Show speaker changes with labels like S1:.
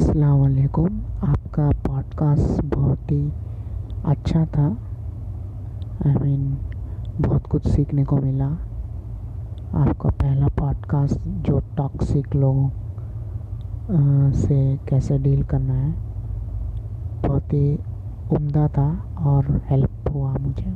S1: السلام علیکم۔ آپ کا پوڈ کاسٹ بہت ہی اچھا تھا۔ آئی مین بہت کچھ سیکھنے کو ملا۔ آپ کا پہلا پوڈ کاسٹ جو ٹاکسک لوگوں سے کیسے ڈیل کرنا ہے، بہت ہی عمدہ تھا اور ہیلپ ہوا مجھے۔